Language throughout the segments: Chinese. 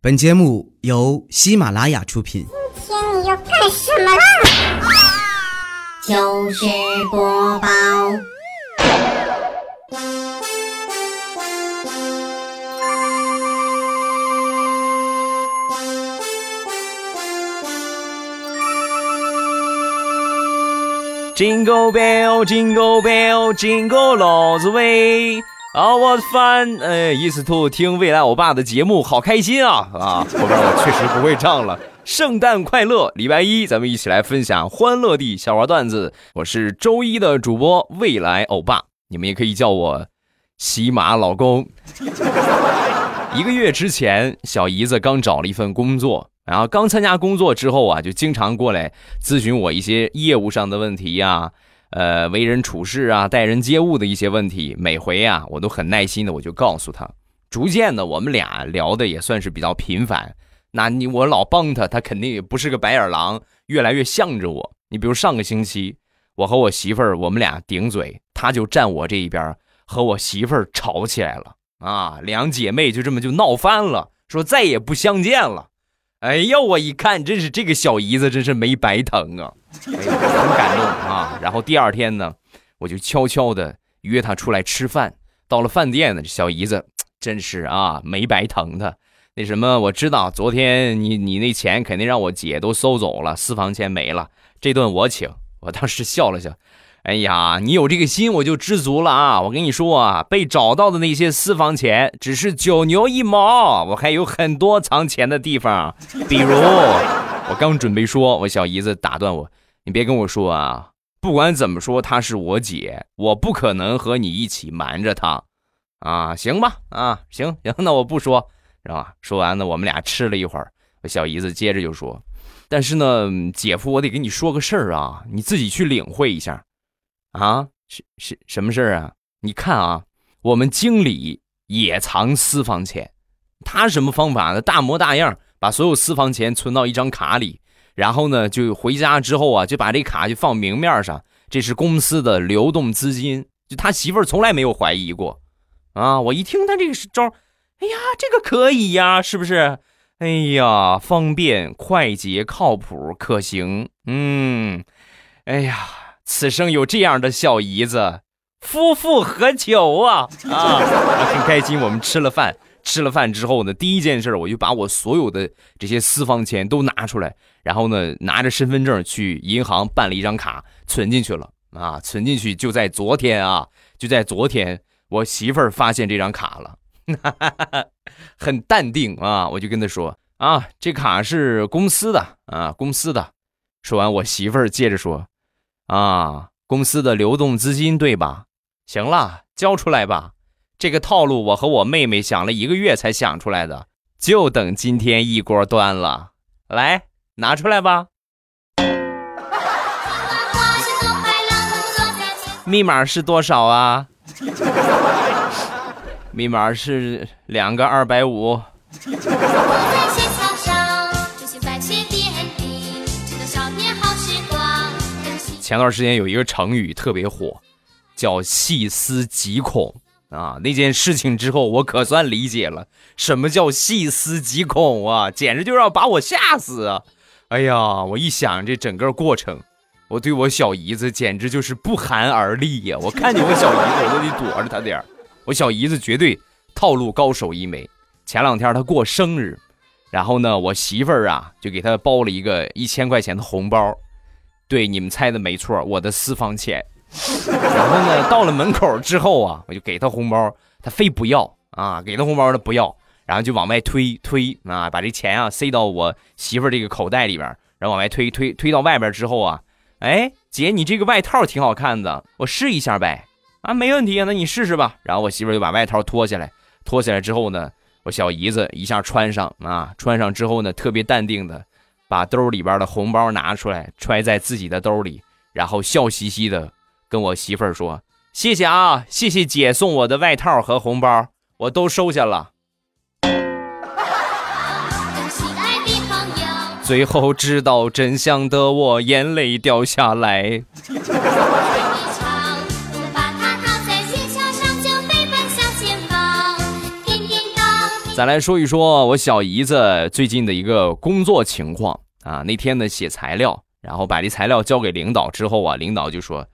本节目由喜马拉雅出品。今天你要干什么啦？糗事播报。Jingle bell, jingle bell, jingle all the way。啊，我的饭，哎，伊斯兔听未来欧巴的节目好开心啊啊！后边我确实不会唱了。圣诞快乐，礼拜一咱们一起来分享欢乐地小花段子。我是周一的主播未来欧巴，你们也可以叫我喜马老公。一个月之前，小姨子刚找了一份工作。然后刚参加工作之后啊，就经常过来咨询我一些业务上的问题呀，呃，为人处事啊，待人接物的一些问题。每回啊，我都很耐心的，我就告诉他。逐渐的，我们俩聊的也算是比较频繁。那你我老帮他，他肯定也不是个白眼狼，越来越向着我。你比如上个星期，我和我媳妇儿我们俩顶嘴，他就站我这一边，和我媳妇儿吵起来了啊，两姐妹就这么就闹翻了，说再也不相见了。哎呦，我一看，真是这个小姨子真是没白疼啊！很感动啊。然后第二天呢，我就悄悄的约她出来吃饭。到了饭店呢，这小姨子真是啊没白疼她。那什么，我知道昨天你你那钱肯定让我姐都收走了，私房钱没了，这顿我请。我当时笑了笑。哎呀，你有这个心我就知足了啊！我跟你说啊，被找到的那些私房钱只是九牛一毛，我还有很多藏钱的地方。比如，我刚准备说，我小姨子打断我：“你别跟我说啊，不管怎么说，她是我姐，我不可能和你一起瞒着她啊，行吧？啊，行行，那我不说，是吧？”说完呢，我们俩吃了一会儿，我小姨子接着就说：“但是呢，姐夫，我得跟你说个事儿啊，你自己去领会一下。”啊，是是什么事儿啊？你看啊，我们经理也藏私房钱，他什么方法呢？大模大样把所有私房钱存到一张卡里，然后呢，就回家之后啊，就把这卡就放明面上，这是公司的流动资金。就他媳妇儿从来没有怀疑过，啊，我一听他这个招，哎呀，这个可以呀，是不是？哎呀，方便、快捷、靠谱、可行，嗯，哎呀。此生有这样的小姨子，夫复何求啊！啊，很开心。我们吃了饭，吃了饭之后呢，第一件事我就把我所有的这些私房钱都拿出来，然后呢，拿着身份证去银行办了一张卡，存进去了。啊，存进去就在昨天啊，就在昨天，我媳妇儿发现这张卡了，很淡定啊，我就跟她说啊，这卡是公司的啊，公司的。说完，我媳妇儿接着说。啊，公司的流动资金对吧？行了，交出来吧。这个套路我和我妹妹想了一个月才想出来的，就等今天一锅端了。来，拿出来吧。密码是多少啊？密码是两个二百五。前段时间有一个成语特别火，叫细思极恐啊！那件事情之后，我可算理解了什么叫细思极恐啊！简直就要把我吓死啊！哎呀，我一想这整个过程，我对我小姨子简直就是不寒而栗呀！我看见我小姨子，我都得躲着她点我小姨子绝对套路高手一枚。前两天她过生日，然后呢，我媳妇儿啊就给她包了一个一千块钱的红包。对，你们猜的没错，我的私房钱。然后呢，到了门口之后啊，我就给他红包，他非不要啊，给他红包他不要，然后就往外推推啊，把这钱啊塞到我媳妇这个口袋里边，然后往外推推推到外边之后啊，哎，姐，你这个外套挺好看的，我试一下呗。啊，没问题啊，那你试试吧。然后我媳妇就把外套脱下来，脱下来之后呢，我小姨子一下穿上啊，穿上之后呢，特别淡定的。把兜里边的红包拿出来，揣在自己的兜里，然后笑嘻嘻的跟我媳妇儿说：“谢谢啊，谢谢姐送我的外套和红包，我都收下了。”最后知道真相的我，眼泪掉下来。再来说一说我小姨子最近的一个工作情况啊。那天呢写材料，然后把这材料交给领导之后啊，领导就说，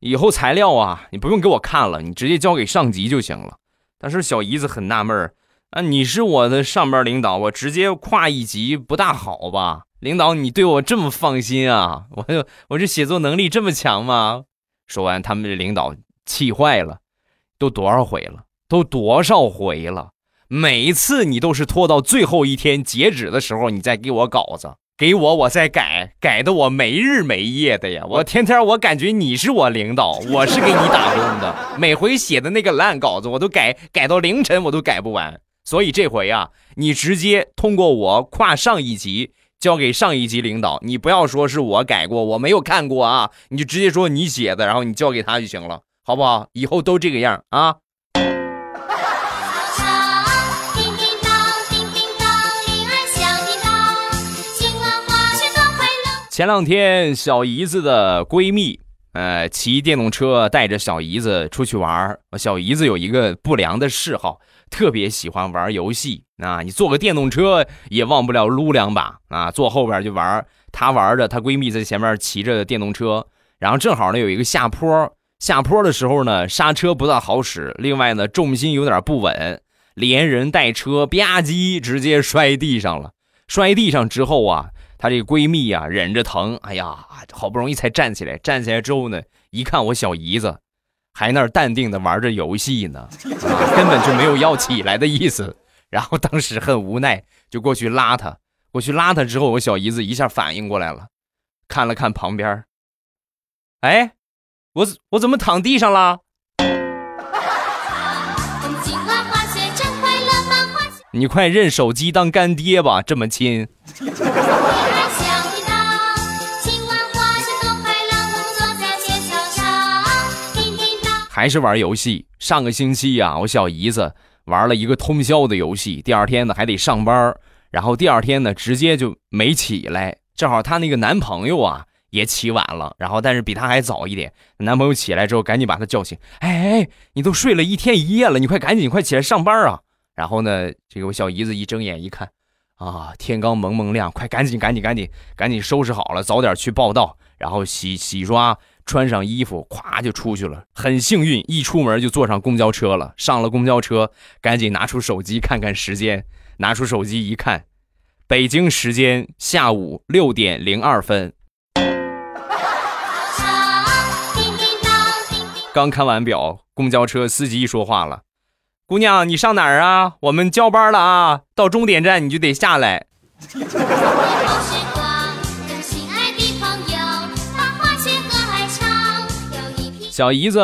以后材料啊你不用给我看了，你直接交给上级就行了。但是小姨子很纳闷儿啊，你是我的上边领导，我直接跨一级不大好吧？领导你对我这么放心啊？我我这写作能力这么强吗？说完，他们这领导气坏了，都多少回了？都多少回了？每一次你都是拖到最后一天截止的时候，你再给我稿子，给我我再改，改的我没日没夜的呀！我天天我感觉你是我领导，我是给你打工的，每回写的那个烂稿子我都改，改到凌晨我都改不完。所以这回啊，你直接通过我跨上一级，交给上一级领导，你不要说是我改过，我没有看过啊，你就直接说你写的，然后你交给他就行了，好不好？以后都这个样啊。前两天，小姨子的闺蜜，呃，骑电动车带着小姨子出去玩小姨子有一个不良的嗜好，特别喜欢玩游戏。啊，你坐个电动车也忘不了撸两把啊，坐后边就玩。她玩着，她闺蜜在前面骑着电动车，然后正好呢有一个下坡，下坡的时候呢刹车不大好使，另外呢重心有点不稳，连人带车吧唧直接摔地上了。摔地上之后啊。她这个闺蜜呀，忍着疼，哎呀，好不容易才站起来。站起来之后呢，一看我小姨子，还那儿淡定的玩着游戏呢，根本就没有要起来的意思。然后当时很无奈，就过去拉她。过去拉她之后，我小姨子一下反应过来了，看了看旁边，哎，我我怎么躺地上了？你快认手机当干爹吧，这么亲。还是玩游戏。上个星期呀，我小姨子玩了一个通宵的游戏，第二天呢还得上班，然后第二天呢直接就没起来。正好她那个男朋友啊也起晚了，然后但是比她还早一点。男朋友起来之后，赶紧把她叫醒。哎哎，你都睡了一天一夜了，你快赶紧快起来上班啊！然后呢，这个我小姨子一睁眼一看，啊，天刚蒙蒙亮，快赶紧赶紧赶紧赶紧收拾好了，早点去报道，然后洗洗刷。穿上衣服，咵就出去了。很幸运，一出门就坐上公交车了。上了公交车，赶紧拿出手机看看时间。拿出手机一看，北京时间下午六点零二分。刚看完表，公交车司机说话了：“姑娘，你上哪儿啊？我们交班了啊，到终点站你就得下来。”小姨子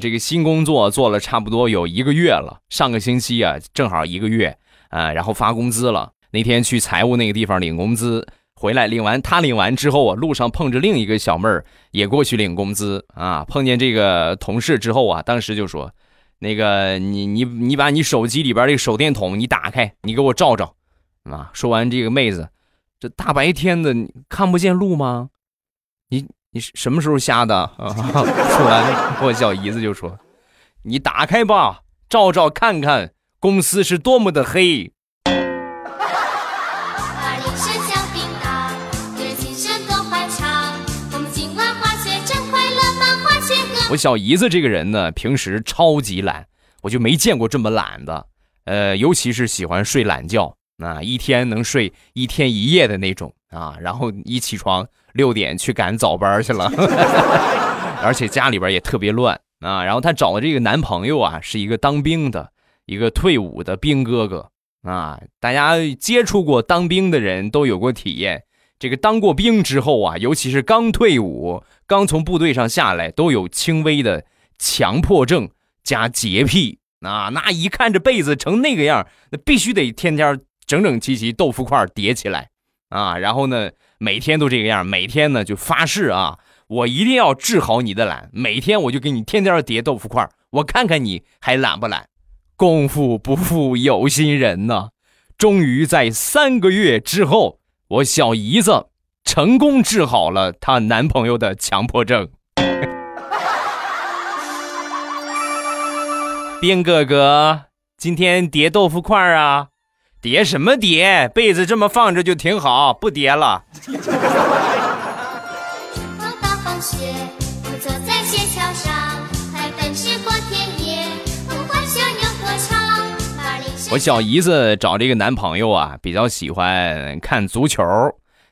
这个新工作做了差不多有一个月了，上个星期啊正好一个月，啊，然后发工资了。那天去财务那个地方领工资，回来领完，他领完之后啊，路上碰着另一个小妹儿也过去领工资啊，碰见这个同事之后啊，当时就说：“那个你你你把你手机里边这个手电筒你打开，你给我照照。”啊，说完这个妹子，这大白天的看不见路吗？你。你什么时候瞎的？啊？说完，我小姨子就说：“你打开吧，照照看看，公司是多么的黑。”我小姨子这个人呢，平时超级懒，我就没见过这么懒的。呃，尤其是喜欢睡懒觉，啊，一天能睡一天一夜的那种啊，然后一起床。六点去赶早班去了，而且家里边也特别乱啊。然后她找的这个男朋友啊，是一个当兵的，一个退伍的兵哥哥啊。大家接触过当兵的人都有过体验，这个当过兵之后啊，尤其是刚退伍、刚从部队上下来，都有轻微的强迫症加洁癖啊。那一看这被子成那个样，那必须得天天整整齐齐豆腐块叠起来啊。然后呢？每天都这个样，每天呢就发誓啊，我一定要治好你的懒。每天我就给你天天叠豆腐块，我看看你还懒不懒。功夫不负有心人呐，终于在三个月之后，我小姨子成功治好了她男朋友的强迫症。边哥哥，今天叠豆腐块啊？叠什么叠？被子这么放着就挺好，不叠了。我小姨子找这个男朋友啊，比较喜欢看足球。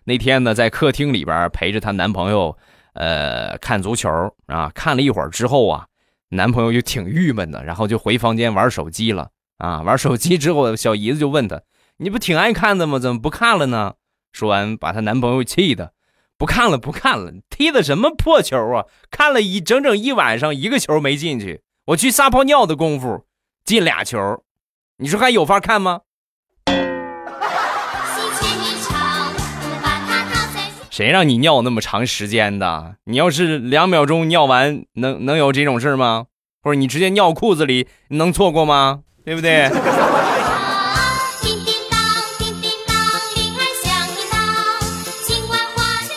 那天呢，在客厅里边陪着她男朋友，呃，看足球啊。看了一会儿之后啊，男朋友就挺郁闷的，然后就回房间玩手机了啊。玩手机之后，小姨子就问他：“你不挺爱看的吗？怎么不看了呢？”说完，把她男朋友气的不看了，不看了。踢的什么破球啊！看了一整整一晚上，一个球没进去。我去撒泡尿的功夫，进俩球。你说还有法看吗？谁让你尿那么长时间的？你要是两秒钟尿完，能能有这种事吗？或者你直接尿裤子里，能错过吗？对不对？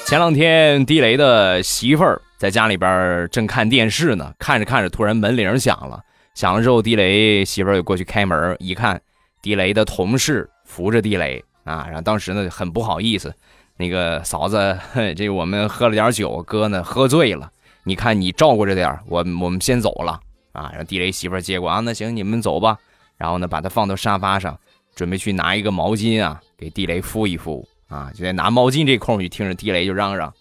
前两天地雷的媳妇儿在家里边正看电视呢，看着看着，突然门铃响了。响了之后，地雷媳妇儿也过去开门，一看，地雷的同事扶着地雷啊，然后当时呢很不好意思，那个嫂子，这我们喝了点酒，哥呢喝醉了，你看你照顾着点，我我们先走了啊。然后地雷媳妇儿接过啊，那行你们走吧。然后呢把它放到沙发上，准备去拿一个毛巾啊给地雷敷一敷啊。就在拿毛巾这空，就听着地雷就嚷嚷：“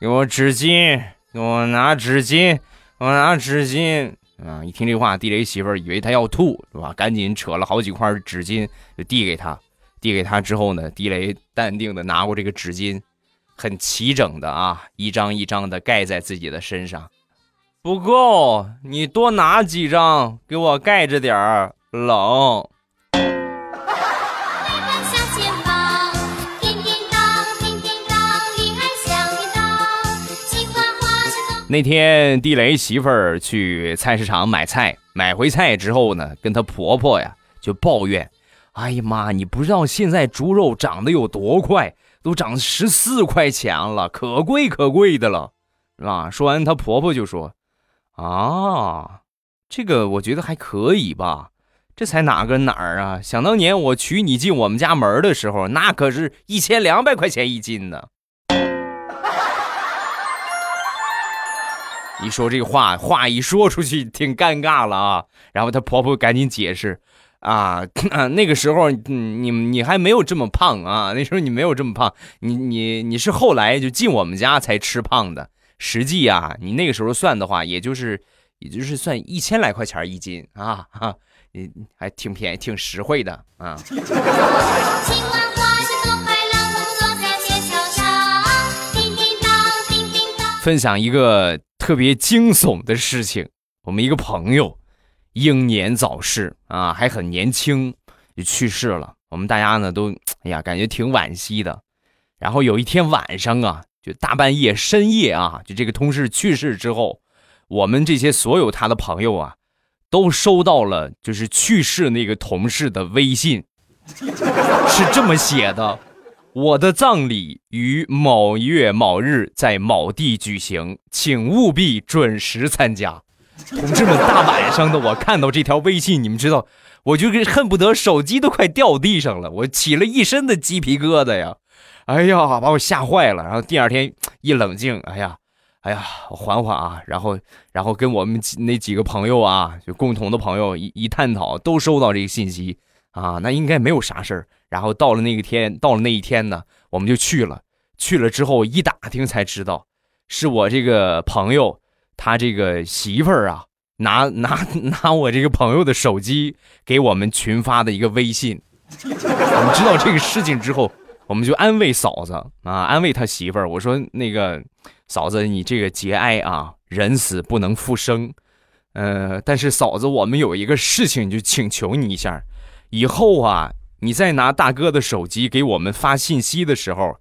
给我纸巾，给我拿纸巾，我拿纸巾。”啊！一听这话，地雷媳妇儿以为他要吐，是吧？赶紧扯了好几块纸巾就递给他。递给他之后呢，地雷淡定的拿过这个纸巾，很齐整的啊，一张一张的盖在自己的身上。不够，你多拿几张给我盖着点儿，冷。那天地雷媳妇儿去菜市场买菜，买回菜之后呢，跟她婆婆呀就抱怨：“哎呀妈，你不知道现在猪肉涨得有多快，都涨十四块钱了，可贵可贵的了，是吧？”说完，她婆婆就说：“啊，这个我觉得还可以吧，这才哪跟哪儿啊？想当年我娶你进我们家门的时候，那可是一千两百块钱一斤呢。”一说这话，话一说出去挺尴尬了啊。然后她婆婆赶紧解释，啊，那个时候你你还没有这么胖啊，那时候你没有这么胖，你你你是后来就进我们家才吃胖的。实际啊，你那个时候算的话，也就是也就是算一千来块钱一斤啊，哈，你还挺便宜，挺实惠的啊。分享一个。特别惊悚的事情，我们一个朋友英年早逝啊，还很年轻就去世了。我们大家呢都哎呀，感觉挺惋惜的。然后有一天晚上啊，就大半夜深夜啊，就这个同事去世之后，我们这些所有他的朋友啊，都收到了就是去世那个同事的微信，是这么写的。我的葬礼于某月某日在某地举行，请务必准时参加。同志们，大晚上的我看到这条微信，你们知道，我就恨不得手机都快掉地上了，我起了一身的鸡皮疙瘩呀！哎呀，把我吓坏了。然后第二天一冷静，哎呀，哎呀，缓缓啊，然后，然后跟我们那几个朋友啊，就共同的朋友一一探讨，都收到这个信息啊，那应该没有啥事儿。然后到了那个天，到了那一天呢，我们就去了。去了之后一打听才知道，是我这个朋友他这个媳妇儿啊，拿拿拿我这个朋友的手机给我们群发的一个微信。我们知道这个事情之后，我们就安慰嫂子啊，安慰他媳妇儿。我说那个嫂子，你这个节哀啊，人死不能复生。呃，但是嫂子，我们有一个事情就请求你一下，以后啊。你再拿大哥的手机给我们发信息的时候，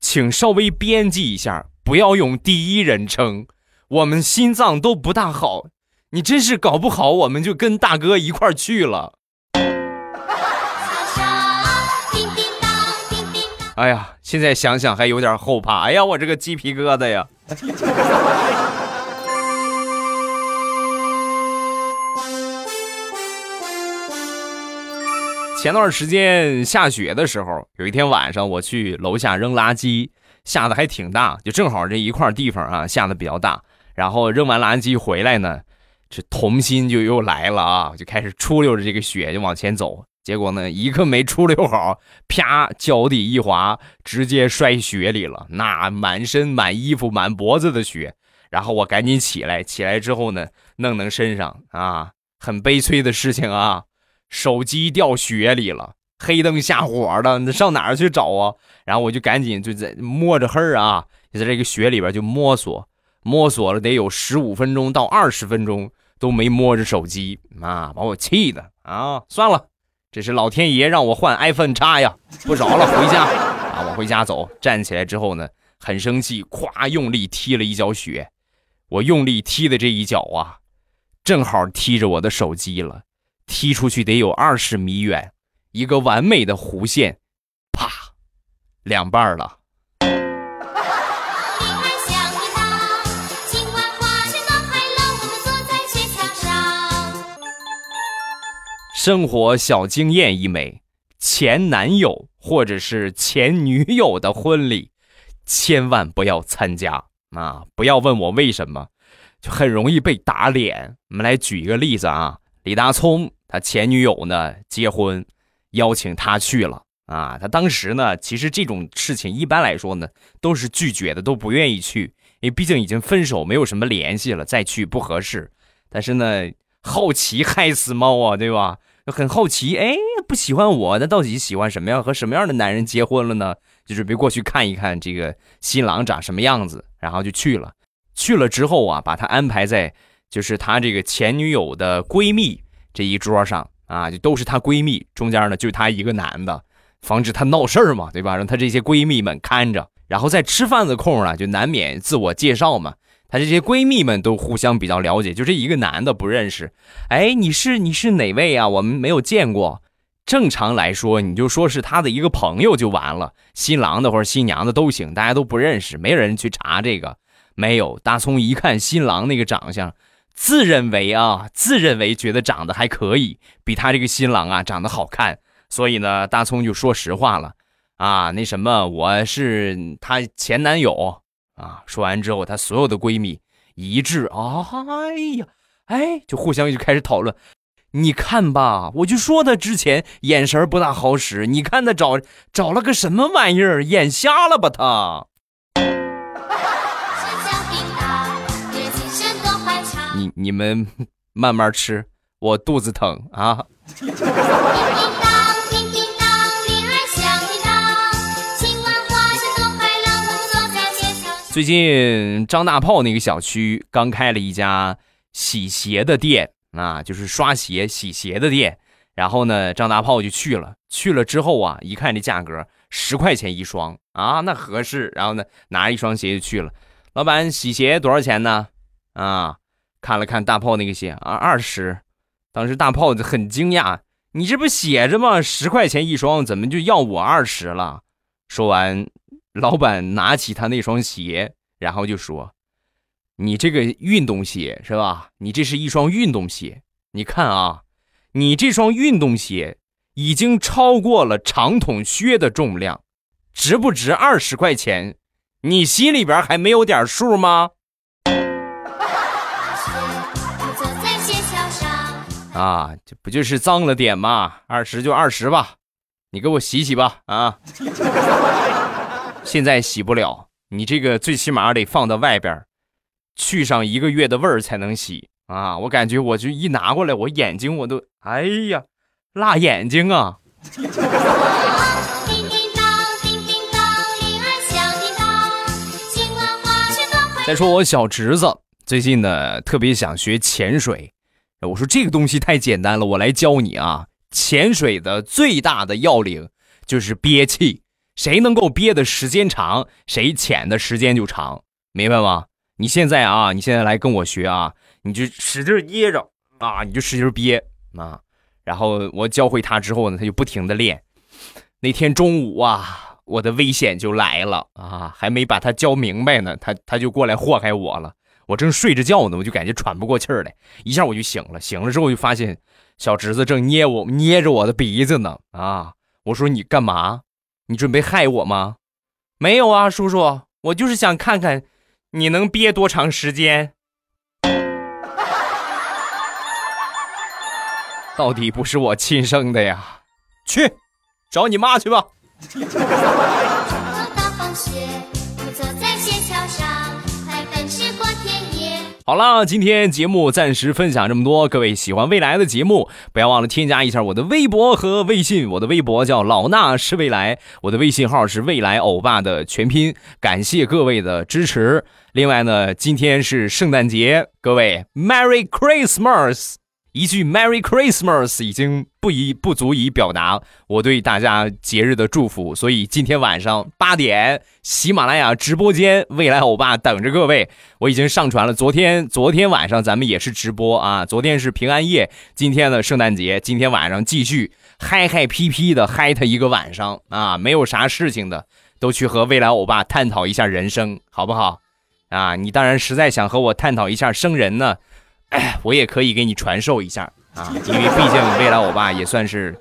请稍微编辑一下，不要用第一人称，我们心脏都不大好。你真是搞不好，我们就跟大哥一块去了。哎呀，现在想想还有点后怕。哎呀，我这个鸡皮疙瘩呀！前段时间下雪的时候，有一天晚上我去楼下扔垃圾，下的还挺大，就正好这一块地方啊下的比较大。然后扔完垃圾回来呢，这童心就又来了啊，就开始出溜着这个雪就往前走。结果呢，一个没出溜好，啪，脚底一滑，直接摔雪里了，那满身、满衣服、满脖子的雪。然后我赶紧起来，起来之后呢，弄弄身上啊，很悲催的事情啊，手机掉雪里了，黑灯瞎火的，那上哪儿去找啊？然后我就赶紧就在摸着黑儿啊，在这个雪里边就摸索，摸索了得有十五分钟到二十分钟都没摸着手机啊，把我气的啊，算了。这是老天爷让我换 iPhone 叉呀，不饶了，回家 啊，往回家走。站起来之后呢，很生气，咵用力踢了一脚雪。我用力踢的这一脚啊，正好踢着我的手机了，踢出去得有二十米远，一个完美的弧线，啪，两半了。生活小经验一枚：前男友或者是前女友的婚礼，千万不要参加啊！不要问我为什么，就很容易被打脸。我们来举一个例子啊，李大聪他前女友呢结婚，邀请他去了啊。他当时呢，其实这种事情一般来说呢都是拒绝的，都不愿意去，因为毕竟已经分手，没有什么联系了，再去不合适。但是呢，好奇害死猫啊，对吧？很好奇，哎，不喜欢我，那到底喜欢什么样？和什么样的男人结婚了呢？就准备过去看一看这个新郎长什么样子，然后就去了。去了之后啊，把他安排在就是他这个前女友的闺蜜这一桌上啊，就都是她闺蜜，中间呢就她一个男的，防止她闹事儿嘛，对吧？让她这些闺蜜们看着。然后在吃饭的空啊，就难免自我介绍嘛。她这些闺蜜们都互相比较了解，就这一个男的不认识。哎，你是你是哪位啊？我们没有见过。正常来说，你就说是他的一个朋友就完了，新郎的或者新娘的都行，大家都不认识，没人去查这个。没有，大葱一看新郎那个长相，自认为啊，自认为觉得长得还可以，比他这个新郎啊长得好看，所以呢，大葱就说实话了啊，那什么，我是他前男友。啊！说完之后，她所有的闺蜜一致，哎呀，哎，就互相就开始讨论。你看吧，我就说她之前眼神不大好使。你看她找找了个什么玩意儿，眼瞎了吧她？你你们慢慢吃，我肚子疼啊。最近张大炮那个小区刚开了一家洗鞋的店啊，就是刷鞋、洗鞋的店。然后呢，张大炮就去了。去了之后啊，一看这价格十块钱一双啊，那合适。然后呢，拿一双鞋就去了。老板，洗鞋多少钱呢？啊，看了看大炮那个鞋啊，二十。当时大炮就很惊讶：“你这不写着吗？十块钱一双，怎么就要我二十了？”说完。老板拿起他那双鞋，然后就说：“你这个运动鞋是吧？你这是一双运动鞋。你看啊，你这双运动鞋已经超过了长筒靴的重量，值不值二十块钱？你心里边还没有点数吗？”啊，这不就是脏了点吗？二十就二十吧，你给我洗洗吧，啊。现在洗不了，你这个最起码得放到外边，去上一个月的味儿才能洗啊！我感觉我就一拿过来，我眼睛我都哎呀，辣眼睛啊！再说我小侄子最近呢特别想学潜水，我说这个东西太简单了，我来教你啊！潜水的最大的要领就是憋气。谁能够憋的时间长，谁潜的时间就长，明白吗？你现在啊，你现在来跟我学啊，你就使劲噎着啊，你就使劲憋啊，然后我教会他之后呢，他就不停的练。那天中午啊，我的危险就来了啊，还没把他教明白呢，他他就过来祸害我了。我正睡着觉呢，我就感觉喘不过气儿来，一下我就醒了。醒了之后就发现小侄子正捏我捏着我的鼻子呢。啊，我说你干嘛？你准备害我吗？没有啊，叔叔，我就是想看看你能憋多长时间。到底不是我亲生的呀？去，找你妈去吧。好了，今天节目暂时分享这么多。各位喜欢未来的节目，不要忘了添加一下我的微博和微信。我的微博叫老衲是未来，我的微信号是未来欧巴的全拼。感谢各位的支持。另外呢，今天是圣诞节，各位 Merry Christmas。一句 Merry Christmas 已经不以不足以表达我对大家节日的祝福，所以今天晚上八点，喜马拉雅直播间，未来欧巴等着各位。我已经上传了，昨天昨天晚上咱们也是直播啊，昨天是平安夜，今天的圣诞节，今天晚上继续嗨嗨皮皮的嗨他一个晚上啊，没有啥事情的，都去和未来欧巴探讨一下人生，好不好？啊，你当然实在想和我探讨一下生人呢。哎，我也可以给你传授一下 啊，因为毕竟未来我爸也算是，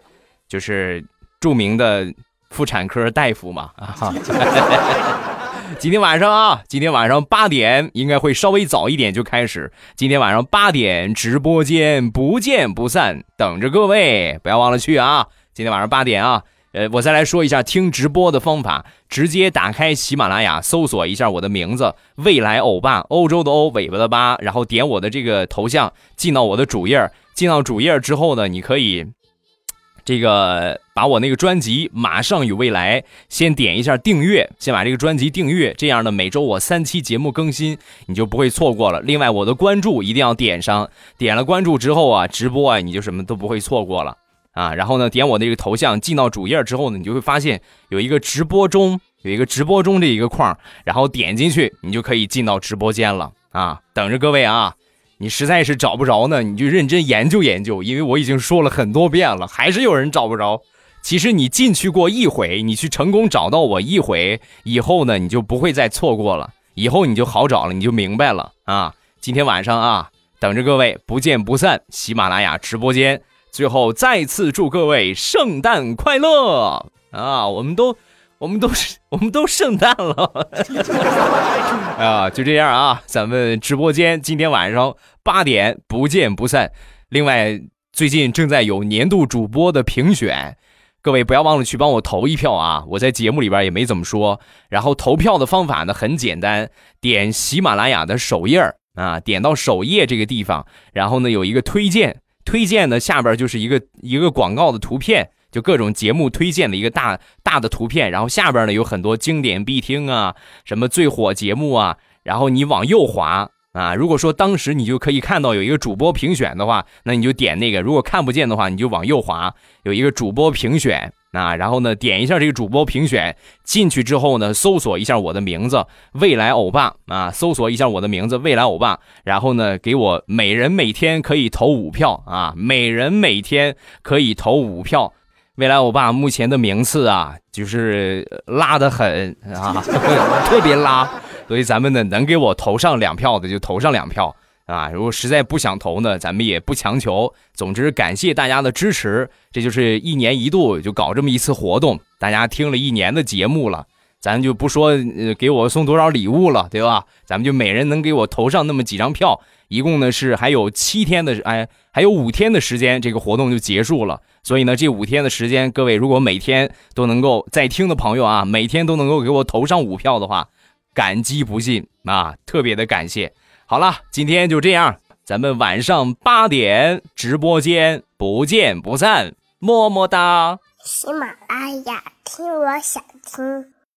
就是著名的妇产科大夫嘛啊。今天晚上啊，今天晚上八点应该会稍微早一点就开始。今天晚上八点直播间不见不散，等着各位，不要忘了去啊。今天晚上八点啊。呃，我再来说一下听直播的方法，直接打开喜马拉雅，搜索一下我的名字“未来欧巴”，欧洲的欧，尾巴的巴，然后点我的这个头像，进到我的主页。进到主页之后呢，你可以这个把我那个专辑《马上与未来》先点一下订阅，先把这个专辑订阅，这样呢，每周我三期节目更新，你就不会错过了。另外，我的关注一定要点上，点了关注之后啊，直播啊，你就什么都不会错过了。啊，然后呢，点我那个头像进到主页之后呢，你就会发现有一个直播中，有一个直播中这一个框，然后点进去，你就可以进到直播间了啊！等着各位啊！你实在是找不着呢，你就认真研究研究，因为我已经说了很多遍了，还是有人找不着。其实你进去过一回，你去成功找到我一回以后呢，你就不会再错过了，以后你就好找了，你就明白了啊！今天晚上啊，等着各位，不见不散，喜马拉雅直播间。最后再次祝各位圣诞快乐啊！我们都，我们都是，我们都圣诞了 啊！就这样啊，咱们直播间今天晚上八点不见不散。另外，最近正在有年度主播的评选，各位不要忘了去帮我投一票啊！我在节目里边也没怎么说。然后投票的方法呢很简单，点喜马拉雅的首页啊，点到首页这个地方，然后呢有一个推荐。推荐的下边就是一个一个广告的图片，就各种节目推荐的一个大大的图片，然后下边呢有很多经典必听啊，什么最火节目啊，然后你往右滑啊，如果说当时你就可以看到有一个主播评选的话，那你就点那个；如果看不见的话，你就往右滑，有一个主播评选。啊，然后呢，点一下这个主播评选，进去之后呢，搜索一下我的名字未来欧巴啊，搜索一下我的名字未来欧巴，然后呢，给我每人每天可以投五票啊，每人每天可以投五票，未来欧巴目前的名次啊，就是拉的很啊，特别拉，所以咱们呢，能给我投上两票的就投上两票。啊，如果实在不想投呢，咱们也不强求。总之，感谢大家的支持，这就是一年一度就搞这么一次活动。大家听了一年的节目了，咱就不说呃给我送多少礼物了，对吧？咱们就每人能给我投上那么几张票，一共呢是还有七天的，哎，还有五天的时间，这个活动就结束了。所以呢，这五天的时间，各位如果每天都能够在听的朋友啊，每天都能够给我投上五票的话，感激不尽啊，特别的感谢。好了，今天就这样，咱们晚上八点直播间不见不散，么么哒！喜马拉雅听，我想听。